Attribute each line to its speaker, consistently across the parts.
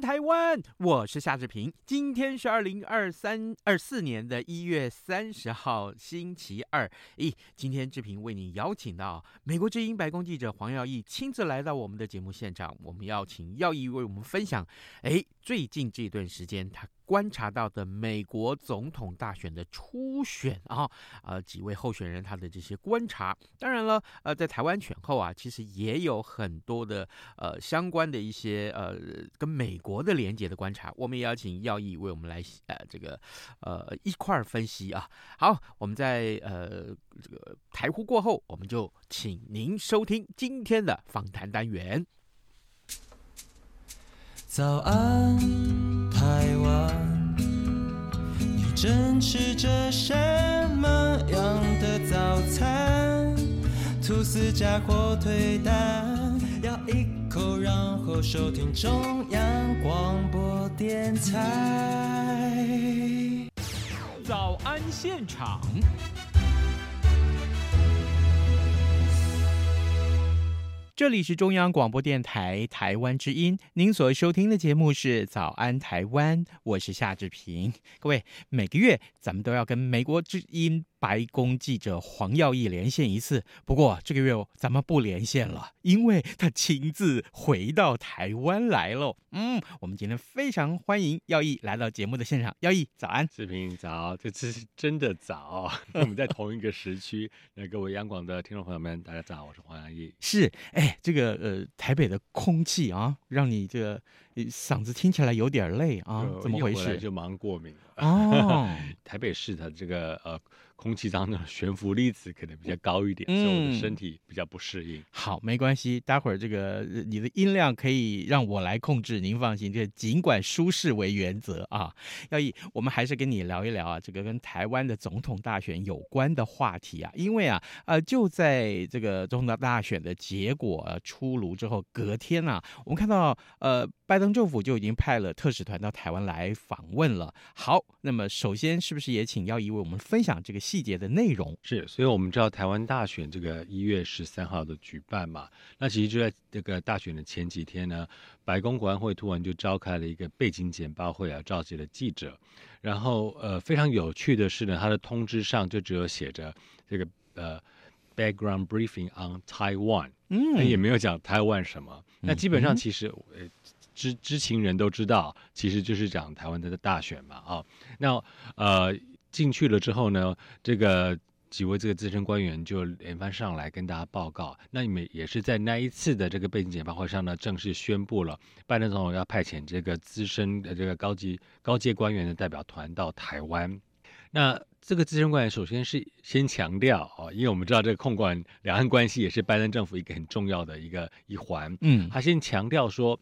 Speaker 1: 台
Speaker 2: 湾！我是夏志平。今天是二零二三二四年的一月三十号，星期二。咦，今天志平为你邀请到美国之音白宫记者黄耀毅亲自来到我们的节目现场。我们要请耀毅为我们分享，哎，最近这段时间他。观察到的美国总统大选的初选啊，呃，几位候选人他的这些观察，当然了，呃，在台湾选后啊，其实也有很多的呃相关的一些呃跟美国的连接的关观察，我们也邀请耀义为我们来呃这个呃一块儿分析啊。好，我们在呃这个台呼过后，我们就请您收听今天的访谈单元。
Speaker 3: 早安，台湾，你正吃着什么样的早餐？吐司加火腿蛋，要一口，然后收听中央广播电台。
Speaker 2: 早安现场。这里是中央广播电台台湾之音，您所收听的节目是《早安台湾》，我是夏志平。各位，每个月咱们都要跟美国之音。白宫记者黄耀义连线一次，不过这个月咱们不连线了，因为他亲自回到台湾来了。嗯，我们今天非常欢迎耀义来到节目的现场。耀义，早安！
Speaker 4: 视频早，这次是真的早，我们在同一个时区。那各位央广的听众朋友们，大家早，我是黄耀义。
Speaker 2: 是，哎，这个呃，台北的空气啊，让你这个嗓子听起来有点累啊，怎么回事？
Speaker 4: 就忙过敏了。
Speaker 2: 哦，
Speaker 4: 台北市的这个呃。空气当中的悬浮粒子可能比较高一点，嗯、所以我的身体比较不适应。
Speaker 2: 好，没关系，待会儿这个你的音量可以让我来控制，您放心，这尽管舒适为原则啊。要以，我们还是跟你聊一聊啊，这个跟台湾的总统大选有关的话题啊，因为啊，呃，就在这个总统大选的结果出炉之后，隔天啊，我们看到呃，拜登政府就已经派了特使团到台湾来访问了。好，那么首先是不是也请要以为我们分享这个？细节的内容。
Speaker 4: 是，所以我们知道台湾大选这个一月十三号的举办嘛，那其实就在这个大选的前几天呢，白宫国安会突然就召开了一个背景简报会啊，召集了记者，然后呃非常有趣的是呢，他的通知上就只有写着这个呃 background briefing on Taiwan，嗯，也没有讲台湾什么，那基本上其实呃知知情人都知道，其实就是讲台湾的大选嘛，啊，那呃。进去了之后呢，这个几位这个资深官员就连番上来跟大家报告。那你们也是在那一次的这个背景简报会上呢，正式宣布了拜登总统要派遣这个资深的这个高级高阶官员的代表团到台湾。那这个资深官员首先是先强调哦，因为我们知道这个控管两岸关系也是拜登政府一个很重要的一个一环。嗯，他先强调说，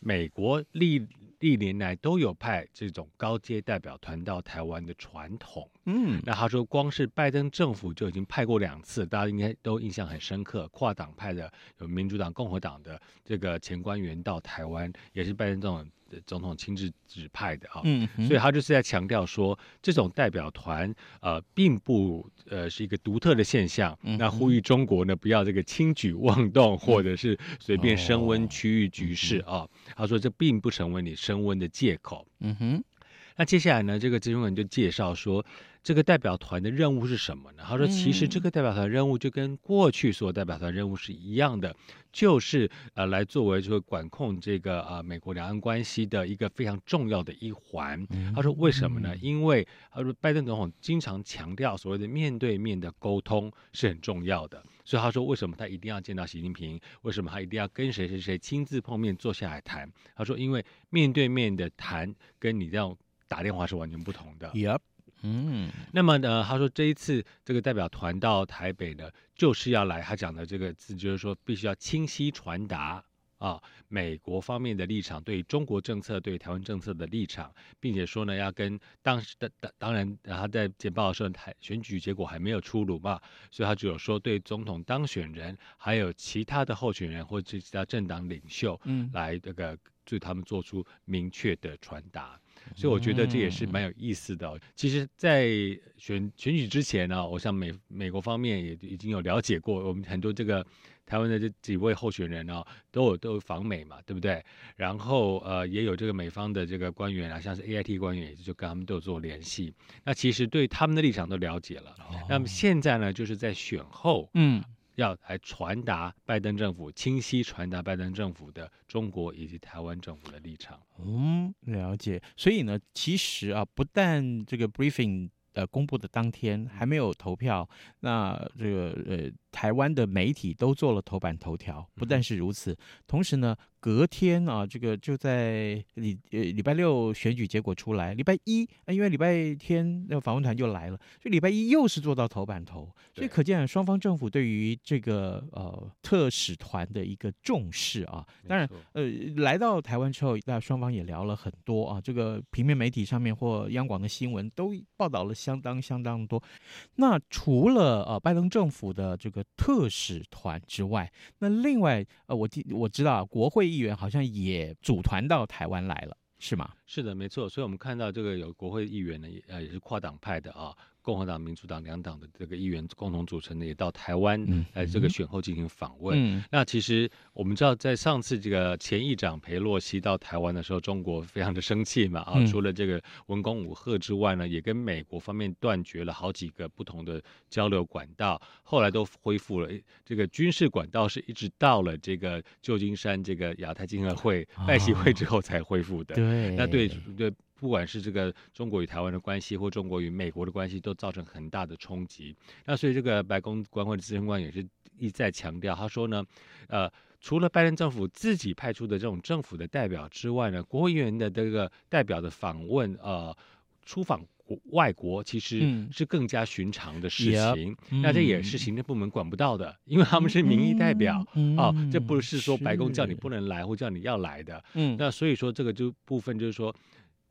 Speaker 4: 美国历历年来都有派这种高阶代表团到台湾的传统，嗯，那他说光是拜登政府就已经派过两次，大家应该都印象很深刻。跨党派的有民主党、共和党的这个前官员到台湾，也是拜登这种。总统亲自指派的啊，嗯，所以他就是在强调说，这种代表团呃，并不呃是一个独特的现象。嗯、那呼吁中国呢，不要这个轻举妄动，或者是随便升温区域局势啊。哦嗯、他说这并不成为你升温的借口。嗯哼。那接下来呢，这个金融人就介绍说，这个代表团的任务是什么呢？他说，其实这个代表团任务就跟过去所有代表团任务是一样的，就是呃，来作为说管控这个呃美国两岸关系的一个非常重要的一环。他说为什么呢？因为他说拜登总统经常强调所谓的面对面的沟通是很重要的，所以他说为什么他一定要见到习近平？为什么他一定要跟谁谁谁亲自碰面坐下来谈？他说因为面对面的谈跟你这样。打电话是完全不同的。Yep.
Speaker 2: 嗯，
Speaker 4: 那么呢，他说这一次这个代表团到台北呢，就是要来，他讲的这个字就是说，必须要清晰传达。啊，美国方面的立场，对中国政策、对台湾政策的立场，并且说呢，要跟当时的当当然，他在简报的时候，台选举结果还没有出炉嘛，所以他只有说对总统当选人，还有其他的候选人或者其他政党领袖，嗯，来这个对他们做出明确的传达。所以我觉得这也是蛮有意思的哦。其实，在选选举之前呢，我想美美国方面也已经有了解过，我们很多这个台湾的这几位候选人啊，都有都有访美嘛，对不对？然后呃，也有这个美方的这个官员啊，像是 AIT 官员，也就跟他们都有做联系。那其实对他们的立场都了解了。那么现在呢，就是在选后，嗯。要来传达拜登政府清晰传达拜登政府的中国以及台湾政府的立场。
Speaker 2: 嗯，了解。所以呢，其实啊，不但这个 briefing 呃公布的当天还没有投票，那这个呃台湾的媒体都做了头版头条。不但是如此，同时呢。隔天啊，这个就在礼呃礼拜六选举结果出来，礼拜一啊，因为礼拜天那个访问团就来了，所以礼拜一又是做到头版头，所以可见双方政府对于这个呃特使团的一个重视啊。当然呃来到台湾之后，那双方也聊了很多啊，这个平面媒体上面或央广的新闻都报道了相当相当多。那除了呃拜登政府的这个特使团之外，那另外呃我听我知道国会。议员好像也组团到台湾来了，是吗？
Speaker 4: 是的，没错。所以，我们看到这个有国会议员呢，呃，也是跨党派的啊。共和党、民主党两党的这个议员共同组成的，也到台湾来这个选后进行访问。嗯、那其实我们知道，在上次这个前议长裴洛西到台湾的时候，中国非常的生气嘛啊，除了这个文攻武赫之外呢，也跟美国方面断绝了好几个不同的交流管道，后来都恢复了。这个军事管道是一直到了这个旧金山这个亚太经合会拜习会之后才恢复的。对，那对对。不管是这个中国与台湾的关系，或中国与美国的关系，都造成很大的冲击。那所以这个白宫国安会的资深官员也是一再强调，他说呢，呃，除了拜登政府自己派出的这种政府的代表之外呢，国会议员的这个代表的访问，呃，出访国外国其实是更加寻常的事情。嗯、那这也是行政部门管不到的，因为他们是民意代表、嗯、哦，这不是说白宫叫你不能来或叫你要来的。嗯，那所以说这个就部分就是说。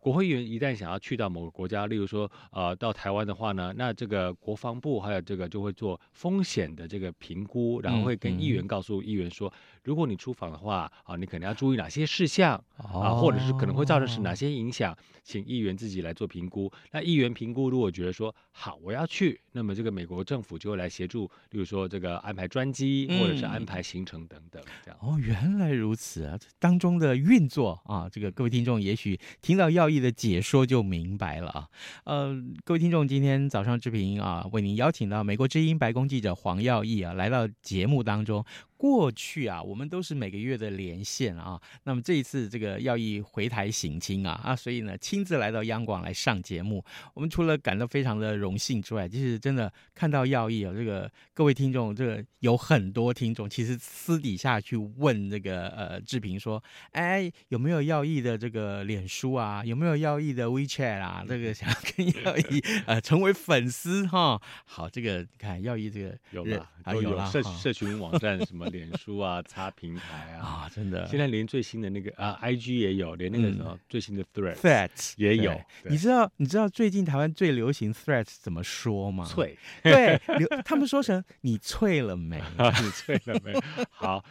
Speaker 4: 国会议员一旦想要去到某个国家，例如说，呃，到台湾的话呢，那这个国防部还有这个就会做风险的这个评估，然后会跟议员。告诉议员说，如果你出访的话，啊，你可能要注意哪些事项啊，或者是可能会造成是哪些影响，请议员自己来做评估。那议员评估如果觉得说好，我要去，那么这个美国政府就会来协助，例如说这个安排专机或者是安排行程等等，这样。
Speaker 2: 哦，原来如此啊，当中的运作啊，这个各位听众也许听到要义。的解说就明白了啊，呃，各位听众，今天早上志平啊，为您邀请到美国之音白宫记者黄耀毅啊，来到节目当中。过去啊，我们都是每个月的连线啊。那么这一次这个耀毅回台省亲啊啊，所以呢亲自来到央广来上节目。我们除了感到非常的荣幸之外，就是真的看到要义啊，这个各位听众，这个有很多听众其实私底下去问这个呃志平说，哎有没有要义的这个脸书啊？有没有要义的 WeChat 啊？这个想要跟要义呃成为粉丝哈。好，这个你看要义这个
Speaker 4: 有了，有了社社群网站什么。脸书啊，擦平台啊，啊，真的，现在连最新的那个啊，IG 也有，连那个什么最新的 Threads 也有。
Speaker 2: 你知道，你知道最近台湾最流行 threats 怎么说吗？
Speaker 4: 脆，
Speaker 2: 对，他们说成你脆了没？
Speaker 4: 你脆了没？好，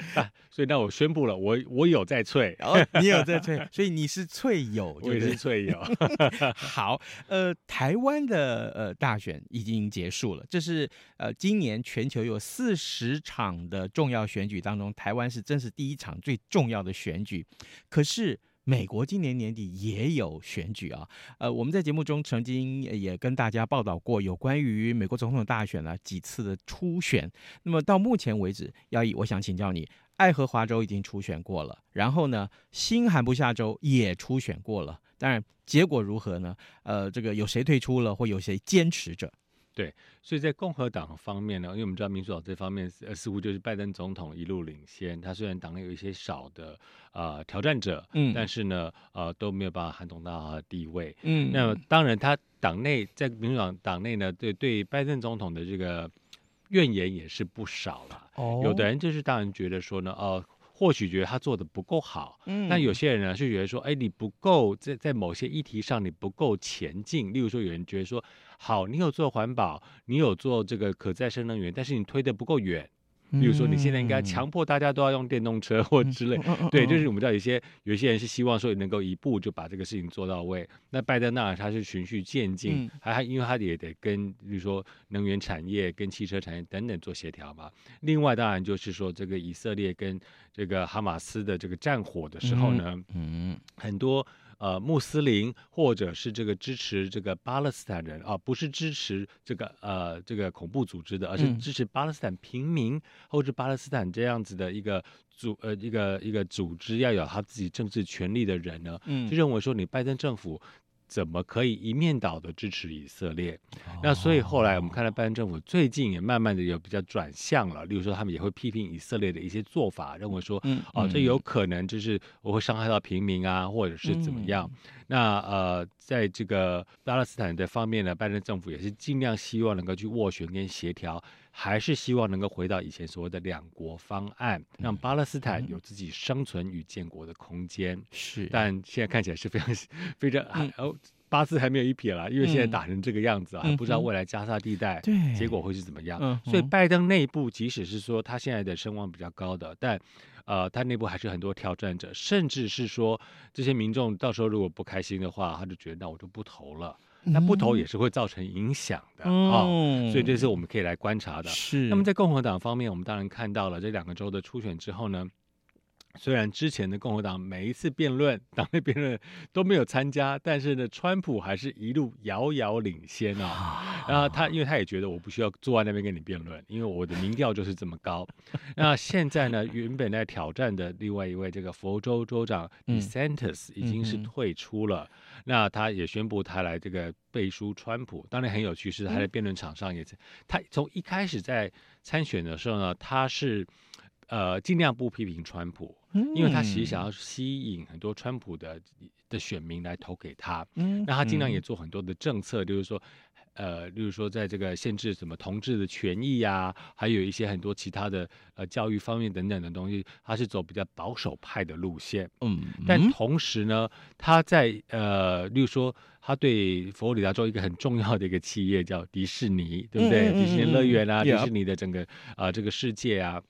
Speaker 4: 所以那我宣布了，我我有在脆，
Speaker 2: 哦，你有在脆，所以你是脆友，
Speaker 4: 我也是脆友。
Speaker 2: 好，呃，台湾的呃大选已经结束了，这是呃今年全球有四十场的重要。选举当中，台湾是真是第一场最重要的选举。可是美国今年年底也有选举啊。呃，我们在节目中曾经也跟大家报道过有关于美国总统大选呢几次的初选。那么到目前为止，耀毅，我想请教你，爱荷华州已经初选过了，然后呢，新罕布夏州也初选过了。当然，结果如何呢？呃，这个有谁退出了，或有谁坚持着？
Speaker 4: 对，所以在共和党方面呢，因为我们知道民主党这方面呃似乎就是拜登总统一路领先，他虽然党内有一些少的啊、呃、挑战者，嗯，但是呢呃都没有办法撼动到他的地位，嗯，那么当然他党内在民主党党内呢对对拜登总统的这个怨言也是不少了，哦，有的人就是当然觉得说呢，哦、呃。或许觉得他做的不够好，嗯，但有些人呢是觉得说，哎，你不够在在某些议题上你不够前进。例如说，有人觉得说，好，你有做环保，你有做这个可再生能源，但是你推的不够远。比如说，你现在应该强迫大家都要用电动车或之类，嗯、对，就是我们知道有些有些人是希望说能够一步就把这个事情做到位。那拜登那他是循序渐进，还、嗯、还因为他也得跟比如说能源产业、跟汽车产业等等做协调嘛。另外，当然就是说这个以色列跟这个哈马斯的这个战火的时候呢，嗯，很多。呃，穆斯林或者是这个支持这个巴勒斯坦人啊，不是支持这个呃这个恐怖组织的，而是支持巴勒斯坦平民、嗯、或者巴勒斯坦这样子的一个组呃一个一个组织要有他自己政治权利的人呢，嗯，就认为说你拜登政府。怎么可以一面倒的支持以色列？哦、那所以后来我们看到拜登政府最近也慢慢的有比较转向了，例如说他们也会批评以色列的一些做法，认为说，嗯、哦，这有可能就是我会伤害到平民啊，或者是怎么样。嗯、那呃，在这个巴勒斯坦的方面呢，拜登政府也是尽量希望能够去斡旋跟协调。还是希望能够回到以前所谓的两国方案，让巴勒斯坦有自己生存与建国的空间。是，但现在看起来是非常 非常哦，八字还没有一撇了，因为现在打成这个样子啊，还不知道未来加沙地带对结果会是怎么样。所以拜登内部即使是说他现在的声望比较高的，但呃，他内部还是很多挑战者，甚至是说这些民众到时候如果不开心的话，他就觉得那我就不投了。那不投也是会造成影响的啊、所以这是我们可以来观察的。是。那么在共和党方面，我们当然看到了这两个州的初选之后呢，虽然之前的共和党每一次辩论、党内辩论都没有参加，但是呢，川普还是一路遥遥领先啊。然后他，因为他也觉得我不需要坐在那边跟你辩论，因为我的民调就是这么高。那现在呢，原本在挑战的另外一位这个佛州州长 DeSantis 已经是退出了。嗯嗯那他也宣布他来这个背书川普，当然很有趣，是他在辩论场上也嗯，他从一开始在参选的时候呢，他是呃尽量不批评川普，因为他其实想要吸引很多川普的的选民来投给他，那他尽量也做很多的政策，就是说。呃，例如说，在这个限制什么同志的权益呀，还有一些很多其他的呃教育方面等等的东西，他是走比较保守派的路线。嗯，但同时呢，他在呃，例如说，他对佛罗里达州一个很重要的一个企业叫迪士尼，对不对？嗯、迪士尼乐园啊，嗯、迪士尼的整个啊、呃、这个世界啊。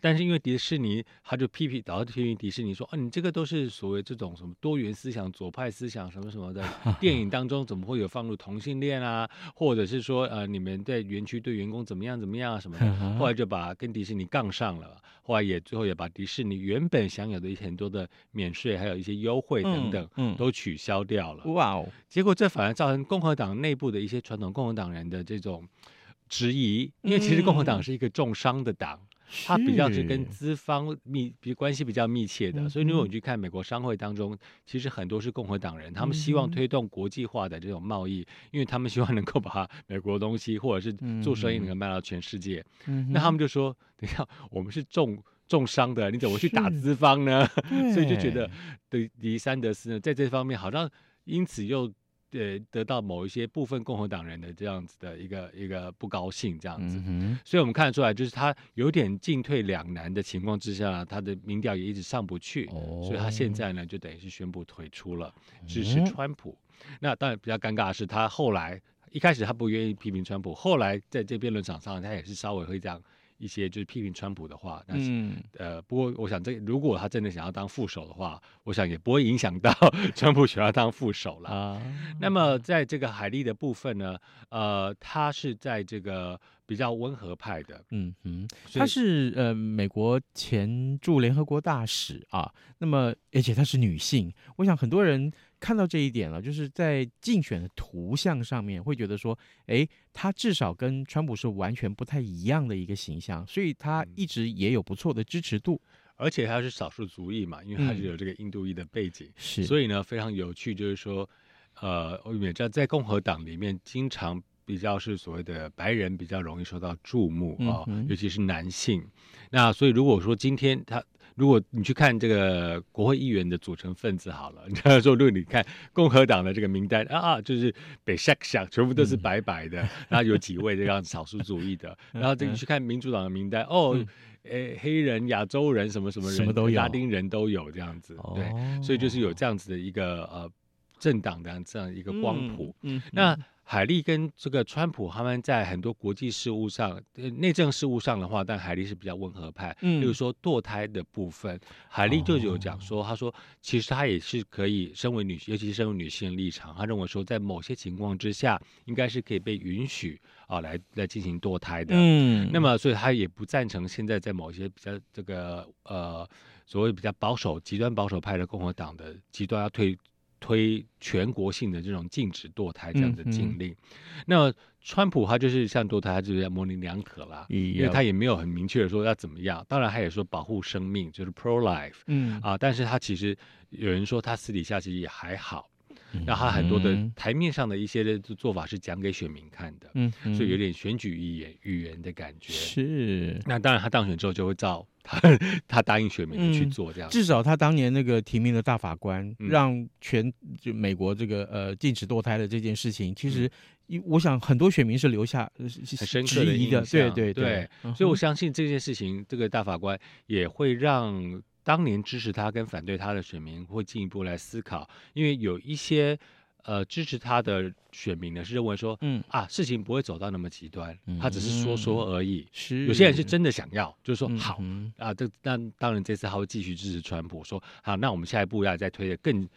Speaker 4: 但是因为迪士尼，他就批评，导致批评迪士尼说：“哦，你这个都是所谓这种什么多元思想、左派思想什么什么的 电影当中，怎么会有放入同性恋啊？或者是说，呃，你们在园区对员工怎么样怎么样啊什么的？后来就把跟迪士尼杠上了，后来也最后也把迪士尼原本享有的一些很多的免税，还有一些优惠等等，嗯，都取消掉了。哇哦！结果这反而造成共和党内部的一些传统共和党人的这种质疑，因为其实共和党是一个重商的党。”他比较是跟资方密，比关系比较密切的，所以如果你去看美国商会当中，其实很多是共和党人，他们希望推动国际化的这种贸易，因为他们希望能够把美国东西或者是做生意能够卖到全世界。那他们就说，等一下我们是重重伤的，你怎么去打资方呢？所以就觉得对迪三德斯呢，在这方面好像因此又。对，得到某一些部分共和党人的这样子的一个一个不高兴，这样子，嗯、所以我们看得出来，就是他有点进退两难的情况之下，他的民调也一直上不去，哦、所以他现在呢，就等于是宣布退出了，支持川普。嗯、那当然比较尴尬的是，他后来一开始他不愿意批评川普，后来在这辩论场上，他也是稍微会这样。一些就是批评川普的话，但是、嗯、呃，不过我想这如果他真的想要当副手的话，我想也不会影响到 川普想要当副手了。啊、那么在这个海利的部分呢，呃，他是在这个比较温和派的，嗯嗯，她是呃美国前驻联合国大使啊，那么而且她是女性，我想很多人。看到这一点了，就是在竞选的图像上面会觉得说，诶，她至少跟川普是完全不太一样的一个形象，所以她一直也有不错的支持度，而且他是少数族裔嘛，因为他是有这个印度裔的背景，是、嗯，所以呢非常有趣，就是说，呃，我们也知道在共和党里面经常比较是所谓的白人比较容易受到注目啊、尤其是男性。那所以如果说今天他，如果你去看这个国会议员的组成分子好了，你知道说，如果你看共和党的这个名单啊，就是北下下全部都是白白的，嗯、然后有几位这样少数主义的，然后再去看民主党的名单，哦，诶、嗯，黑人、亚洲人什么什么人，什么都有，拉丁人都有这样子，对，哦、所以就是有这样子的一个呃政党的这样一个光谱，嗯，嗯那。海莉跟这个川普他们在很多国际事务上、内政事务上的话，但海莉是比较温和派。嗯，比如说堕胎的部分，海莉就有讲说，他说其实他也是可以，身为女，尤其是身为女性的立场，他认为说在某些情况之下，应该是可以被允许啊来来进行堕胎的。嗯，那么所以他也不赞成现在在某些比较这个呃所谓比较保守、极端保守派的共和党的极端要退。推全国性的这种禁止堕胎这样的禁令，那川普他就是像堕胎，他就是要模棱两可啦，嗯、因为他也没有很明确的说要怎么样。当然，他也说保护生命，就是 pro life，嗯啊，但是他其实有人说他私底下其实也还好，那、嗯、他很多的台面上的一些的做法是讲给选民看的，嗯，嗯所以有点选举语言语言的感觉。是，那当然他当选之后就会照。他 他答应选民去做这样、嗯，
Speaker 2: 至少他当年那个提名的大法官，嗯、让全就美国这个呃禁止堕胎的这件事情，其实，嗯、我想很多选民是留下很
Speaker 4: 深刻的印象。
Speaker 2: 对
Speaker 4: 对对，所以我相信这件事情，这个大法官也会让当年支持他跟反对他的选民会进一步来思考，因为有一些。呃，支持他的选民呢是认为说，嗯啊，事情不会走到那么极端，嗯、他只是说说而已。是，有些人是真的想要，就是说好、嗯、啊，这那当然这次他会继续支持川普，说好，那我们下一步要再推的更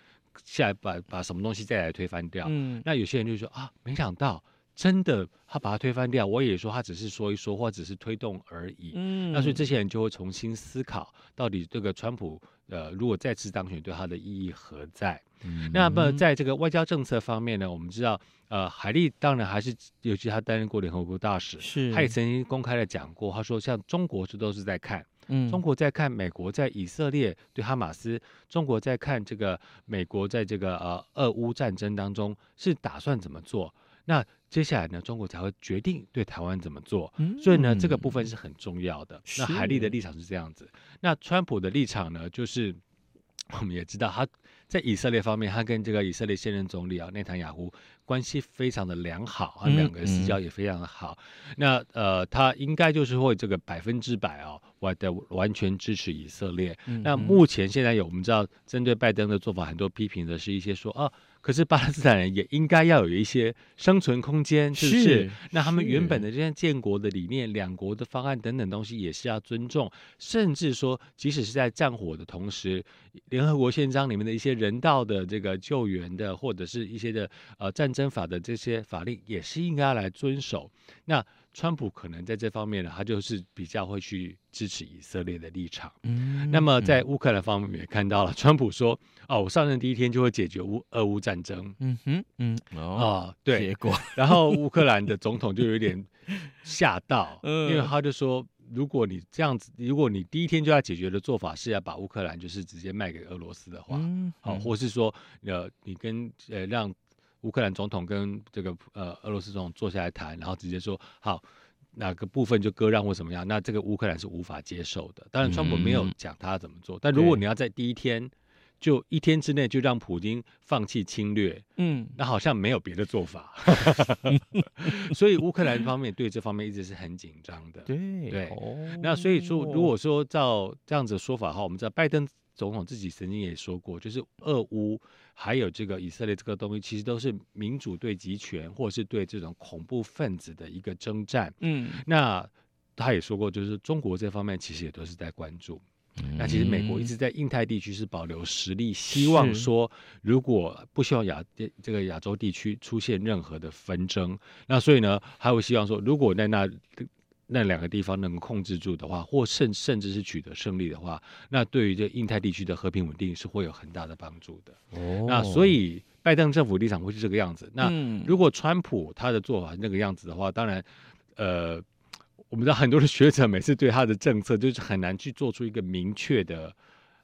Speaker 4: 下一把把什么东西再来推翻掉。嗯，那有些人就说啊，没想到真的他把它推翻掉，我也说他只是说一说，或只是推动而已。嗯，那所以这些人就会重新思考，到底这个川普呃，如果再次当选，对他的意义何在？嗯、那么，在这个外交政策方面呢，我们知道，呃，海利当然还是，尤其他担任过联合国大使，是，他也曾经公开的讲过，他说，像中国这都是在看，嗯，中国在看美国在以色列对哈马斯，中国在看这个美国在这个呃俄乌战争当中是打算怎么做，那接下来呢，中国才会决定对台湾怎么做，嗯、所以呢，这个部分是很重要的。那海莉的立场是这样子，那川普的立场呢，就是 我们也知道他。在以色列方面，他跟这个以色列现任总理啊内塔尼亚胡关系非常的良好，他们两个人私交也非常的好。嗯嗯、那呃，他应该就是会这个百分之百啊，完的完全支持以色列。那目前现在有我们知道，针对拜登的做法，很多批评的是一些说啊。可是巴勒斯坦人也应该要有一些生存空间，是不是？是那他们原本的这样建国的理念、两国的方案等等东西，也是要尊重。甚至说，即使是在战火的同时，联合国宪章里面的一些人道的这个救援的，或者是一些的呃战争法的这些法令，也是应该要来遵守。那。川普可能在这方面呢，他就是比较会去支持以色列的立场。嗯，那么在乌克兰方面也看到了，川普说：“哦，我上任第一天就会解决乌俄乌战争。”嗯哼，嗯哦，对。结果，然后乌克兰的总统就有点吓到，因为他就说：“如果你这样子，如果你第一天就要解决的做法是要把乌克兰就是直接卖给俄罗斯的话，好，或是说呃，你跟呃让。”乌克兰总统跟这个呃俄罗斯总统坐下来谈，然后直接说好哪个部分就割让或怎么样，那这个乌克兰是无法接受的。当然，川普没有讲他怎么做，嗯、但如果你要在第一天就一天之内就让普京放弃侵略，嗯，那好像没有别的做法。所以乌克兰方面对这方面一直是很紧张的。对对，哦、那所以说，如果说照这样子说法的话，我们知道拜登总统自己曾经也说过，就是俄乌。还有这个以色列这个东西，其实都是民主对集权，或者是对这种恐怖分子的一个征战。嗯，那他也说过，就是中国这方面其实也都是在关注。嗯、那其实美国一直在印太地区是保留实力，希望说如果不希望亚这个亚洲地区出现任何的纷争，那所以呢，还会希望说，如果在那。那两个地方能够控制住的话，或甚甚至是取得胜利的话，那对于这印太地区的和平稳定是会有很大的帮助的。哦，那所以拜登政府立场会是这个样子。那如果川普他的做法那个样子的话，当然，呃，我们知道很多的学者每次对他的政策就是很难去做出一个明确的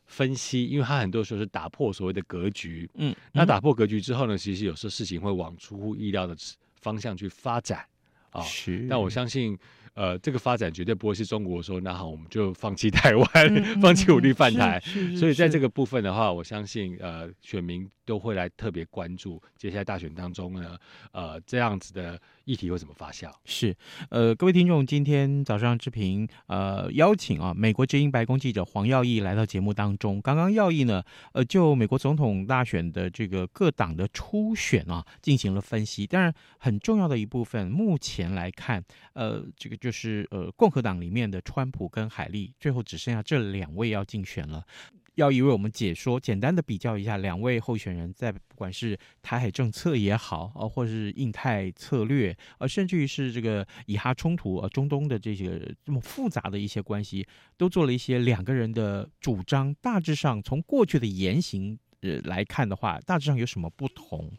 Speaker 4: 分析，因为他很多时候是打破所谓的格局。嗯，那打破格局之后呢，其实有时候事情会往出乎意料的。方向去发展啊。
Speaker 2: 是，
Speaker 4: 但我相信。呃，这个发展绝对不会是中国说，那好，我们就放弃台湾，嗯、放弃武力犯台。所以在这个部分的话，我相信呃，选民都会来特别关注接下来大选当中呢，呃，这样子的议题会怎么发酵。
Speaker 2: 是，呃，各位听众，今天早上志平呃邀请啊，美国之音白宫记者黄耀毅来到节目当中。刚刚耀毅呢，呃，就美国总统大选的这个各党的初选啊进行了分析。当然，很重要的一部分，目前来看，呃，这个。就是呃，共和党里面的川普跟海莉，最后只剩下这两位要竞选了。要以为我们解说，简单的比较一下两位候选人在不管是台海政策也好，啊，或者是印太策略，呃，甚至于是这个以哈冲突，呃，中东的这些这么复杂的一些关系，都做了一些两个人的主张。大致上从过去的言行呃来看的话，大致上有什么不同？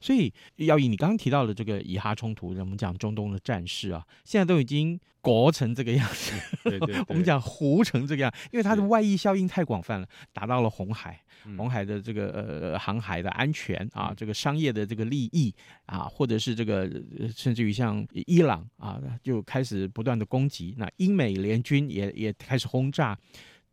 Speaker 2: 所以，要以，你刚刚提到的这个以哈冲突，我们讲中东的战事啊，现在都已经国成这个样子。
Speaker 4: 对对对，
Speaker 2: 我们讲糊成这个样，因为它的外溢效应太广泛了，达到了红海，红海的这个呃航海的安全啊，这个商业的这个利益啊，或者是这个甚至于像伊朗啊，就开始不断的攻击，那英美联军也也开始轰炸，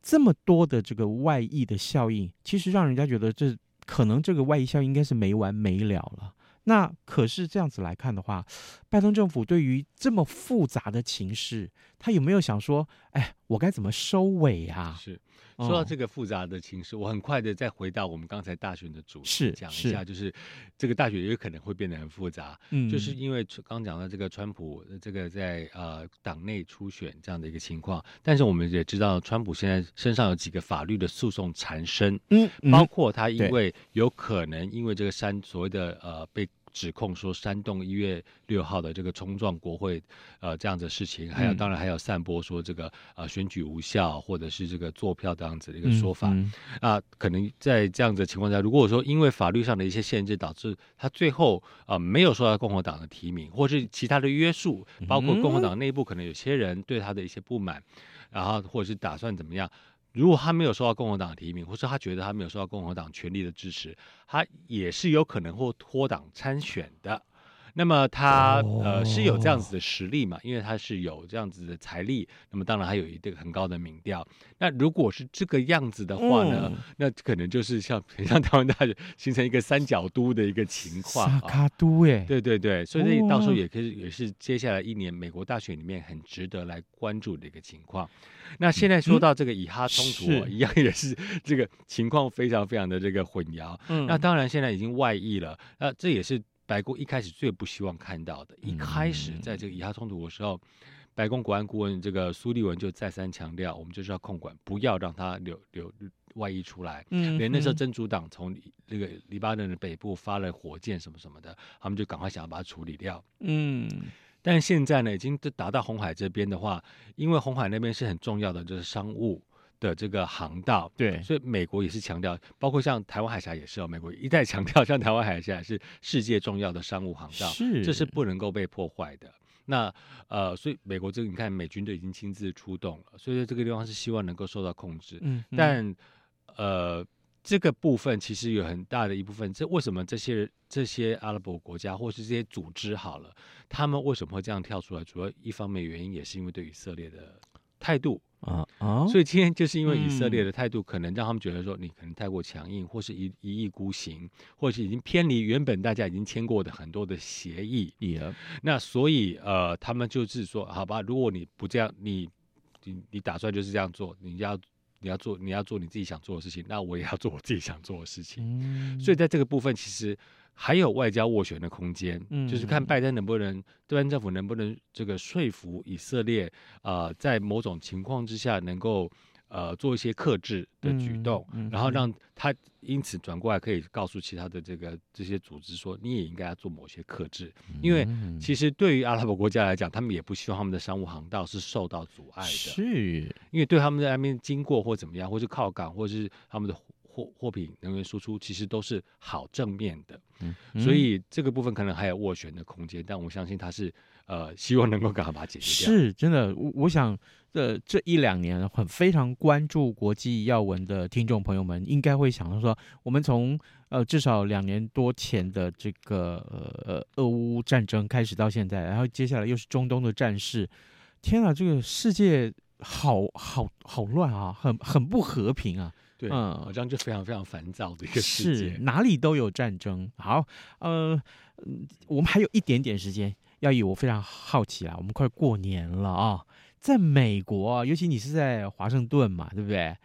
Speaker 2: 这么多的这个外溢的效应，其实让人家觉得这。可能这个外溢效应应该是没完没了了。那可是这样子来看的话，拜登政府对于这么复杂的情势，他有没有想说，哎，我该怎么收尾啊？
Speaker 4: 是。说到这个复杂的情势，哦、我很快的再回到我们刚才大选的主题讲一下，就是这个大选也有可能会变得很复杂，嗯，就是因为刚讲到这个川普这个在呃党内初选这样的一个情况，但是我们也知道川普现在身上有几个法律的诉讼缠身，嗯，包括他因为有可能因为这个删所谓的呃被。指控说煽动一月六号的这个冲撞国会，呃，这样子的事情，还有当然还有散播说这个呃选举无效或者是这个作票这样子的一个说法，嗯。嗯、啊，可能在这样子的情况下，如果说因为法律上的一些限制导致他最后啊、呃、没有受到共和党的提名，或是其他的约束，包括共和党内部可能有些人对他的一些不满，然后或者是打算怎么样。如果他没有受到共和党提名，或是他觉得他没有受到共和党权力的支持，他也是有可能会脱党参选的。那么他呃是有这样子的实力嘛？因为他是有这样子的财力。那么当然还有一个很高的民调。那如果是这个样子的话呢？嗯、那可能就是像 像台湾大学形成一个三角都的一个情况。
Speaker 2: 三角都耶，
Speaker 4: 对对对，所以这到时候也可以也是接下来一年美国大选里面很值得来关注的一个情况。那现在说到这个以哈冲突，嗯、一样也是这个情况非常非常的这个混淆。嗯，那当然现在已经外溢了。那这也是。白宫一开始最不希望看到的，一开始在这个以哈冲突的时候，嗯、白宫国安顾问这个苏利文就再三强调，我们就是要控管，不要让它流流外溢出来。嗯，连那时候真主党从那个黎巴嫩的北部发了火箭什么什么的，他们就赶快想要把它处理掉。嗯，但现在呢，已经打到红海这边的话，因为红海那边是很重要的，就是商务。的这个航道，对，所以美国也是强调，包括像台湾海峡也是哦，美国一再强调，像台湾海峡是世界重要的商务航道，是，这是不能够被破坏的。那呃，所以美国这个你看，美军都已经亲自出动了，所以这个地方是希望能够受到控制。嗯，嗯，但呃，这个部分其实有很大的一部分，这为什么这些这些阿拉伯国家或是这些组织好了，他们为什么会这样跳出来？主要一方面原因也是因为对以色列的态度。啊啊！所以今天就是因为以色列的态度，可能让他们觉得说你可能太过强硬，或是一一意孤行，或是已经偏离原本大家已经签过的很多的协议。Yeah. 那所以呃，他们就是说，好吧，如果你不这样，你你你打算就是这样做，你要你要做你要做你自己想做的事情，那我也要做我自己想做的事情。嗯。所以在这个部分，其实。还有外交斡旋的空间，嗯，就是看拜登能不能，拜登政府能不能这个说服以色列，呃，在某种情况之下能够呃做一些克制的举动，嗯嗯、然后让他因此转过来可以告诉其他的这个这些组织说，你也应该要做某些克制，因为其实对于阿拉伯国家来讲，他们也不希望他们的商务航道是受到阻碍的，是，因为对他们在那边经过或怎么样，或是靠港，或是他们的。货货品能源输出其实都是好正面的，嗯，所以这个部分可能还有斡旋的空间，但我相信他是呃，希望能够赶快把它解决掉。
Speaker 2: 是真的，我我想。这这一两年很非常关注国际要闻的听众朋友们，应该会想到说，我们从呃至少两年多前的这个呃俄乌战争开始到现在，然后接下来又是中东的战事，天啊，这个世界好好好乱啊，很很不和平啊，
Speaker 4: 对，嗯，好像就非常非常烦躁的一个世界，
Speaker 2: 是哪里都有战争。好，呃，我们还有一点点时间，要以我非常好奇啊，我们快过年了啊。在美国啊，尤其你是在华盛顿嘛，对不对？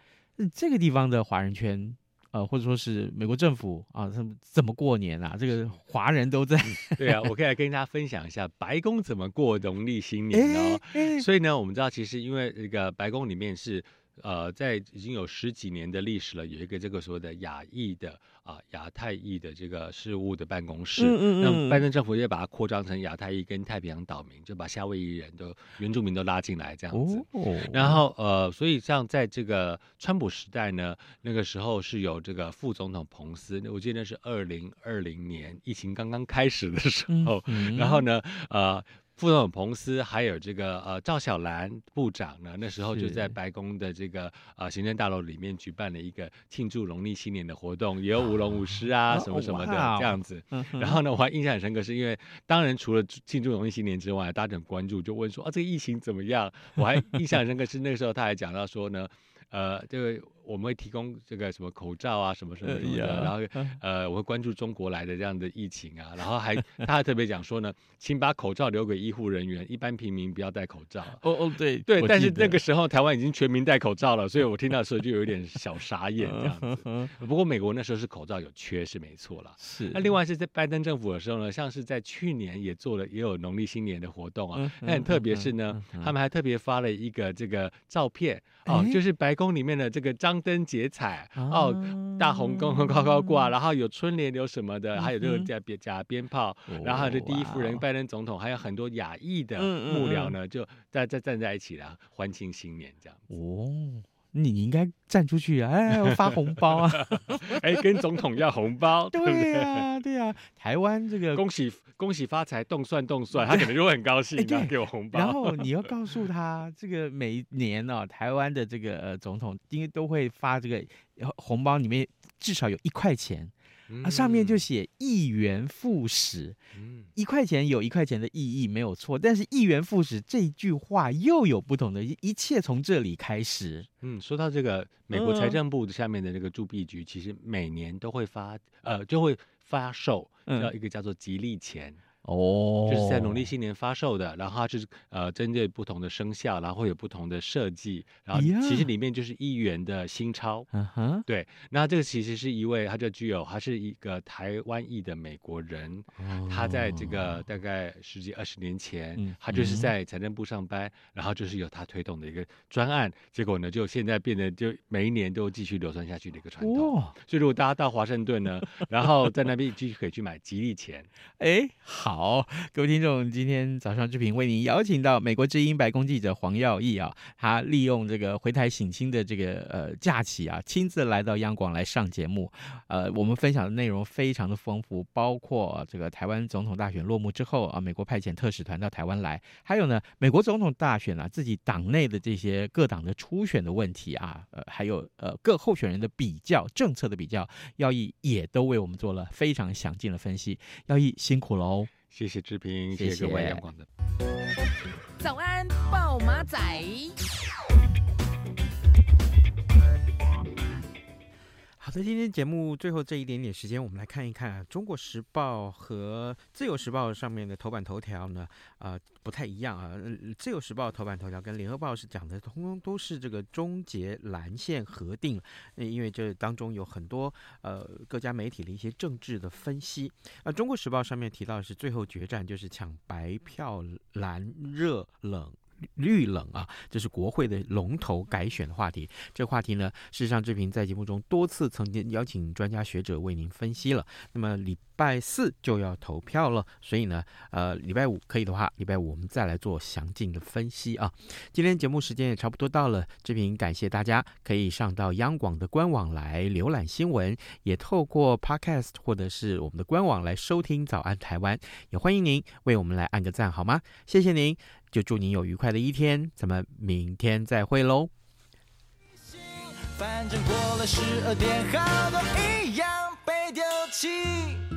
Speaker 2: 这个地方的华人圈，呃，或者说是美国政府啊，他们怎么过年啊？这个华人都在。
Speaker 4: 对啊，我可以来跟大家分享一下白宫怎么过农历新年哦。所以呢，我们知道，其实因为这个白宫里面是。呃，在已经有十几年的历史了，有一个这个所谓的亚裔的啊亚太裔的这个事务的办公室。嗯嗯，那拜登政府也把它扩张成亚太裔跟太平洋岛民，就把夏威夷人都原住民都拉进来这样子。哦。然后呃，所以像在这个川普时代呢，那个时候是有这个副总统彭斯，我记得是二零二零年疫情刚刚开始的时候，嗯嗯，然后呢，呃。副总统彭斯还有这个呃赵小兰部长呢，那时候就在白宫的这个呃行政大楼里面举办了一个庆祝农历新年的活动，也有舞龙舞狮啊什么什么的这样子。然后呢，我还印象很深刻，是因为当然除了庆祝农历新年之外，大家很关注，就问说啊这个疫情怎么样？我还印象很深刻是那个时候他还讲到说呢，呃这个。我们会提供这个什么口罩啊，什么什么什么的，然后 呃，我会关注中国来的这样的疫情啊，然后还他还特别讲说呢，请把口罩留给医护人员，一般平民不要戴口罩。
Speaker 2: 哦哦，对
Speaker 4: 对，但是那个时候台湾已经全民戴口罩了，所以我听到的时候就有点小傻眼这样子。不过美国那时候是口罩有缺是没错了。
Speaker 2: 是。
Speaker 4: 那另外是在拜登政府的时候呢，像是在去年也做了也有农历新年的活动啊，那很特别是呢，他们还特别发了一个这个照片哦，就是白宫里面的这个张灯结彩。哦，大红公高高挂，然后有春联，有什么的，还有这个假鞭假鞭炮，然后这第一夫人拜登总统，还有很多亚裔的幕僚呢，就在在站在一起了，欢庆新年这样。
Speaker 2: 哦。你应该站出去啊！哎，我发红包啊！
Speaker 4: 哎，跟总统要红包，对
Speaker 2: 呀、啊，对呀、啊。台湾这个
Speaker 4: 恭喜恭喜发财，动算动算，他可能就会很高兴，然后给我红包。
Speaker 2: 然后你要告诉他，这个每一年呢、哦，台湾的这个呃总统应该都会发这个红包，里面至少有一块钱。啊，上面就写“一元复始”，嗯，一块钱有一块钱的意义没有错，但是“一元复始”这句话又有不同的，一切从这里开始。
Speaker 4: 嗯，说到这个，美国财政部下面的这个铸币局，其实每年都会发，呃，就会发售，叫一个叫做吉利钱。哦，就是在农历新年发售的，然后它就是呃，针对不同的生肖，然后会有不同的设计，然后其实里面就是一元的新钞。嗯哼，对，那这个其实是一位，他就具有，他是一个台湾裔的美国人，他在这个大概十几二十年前，他就是在财政部上班，然后就是有他推动的一个专案，结果呢，就现在变得就每一年都继续流传下去的一个传统。所以如果大家到华盛顿呢，然后在那边继续可以去买吉利钱，
Speaker 2: 哎，好。好，各位听众，今天早上之平为您邀请到美国之音白宫记者黄耀毅啊，他利用这个回台省亲的这个呃假期啊，亲自来到央广来上节目。呃，我们分享的内容非常的丰富，包括这个台湾总统大选落幕之后啊，美国派遣特使团到台湾来，还有呢，美国总统大选啊，自己党内的这些各党的初选的问题啊，呃，还有呃各候选人的比较、政策的比较，耀毅也都为我们做了非常详尽的分析。耀毅辛苦了哦。
Speaker 4: 谢谢志平，谢谢各位阳光的
Speaker 1: 早安，暴马仔。
Speaker 2: 好的，今天节目最后这一点点时间，我们来看一看《中国时报》和《自由时报》上面的头版头条呢，呃，不太一样啊。《自由时报》头版头条跟《联合报》是讲的，通通都是这个终结蓝线核定，因为这当中有很多呃各家媒体的一些政治的分析。啊，《中国时报》上面提到是最后决战，就是抢白票蓝热冷。绿冷啊，这是国会的龙头改选的话题。这个话题呢，事实上志平在节目中多次曾经邀请专家学者为您分析了。那么礼拜四就要投票了，所以呢，呃，礼拜五可以的话，礼拜五我们再来做详尽的分析啊。今天节目时间也差不多到了，志平感谢大家可以上到央广的官网来浏览新闻，也透过 Podcast 或者是我们的官网来收听《早安台湾》，也欢迎您为我们来按个赞好吗？谢谢您，就祝您有愉快的一天，咱们明天再会喽。
Speaker 3: 反正过了十二点，好多一样被丢弃。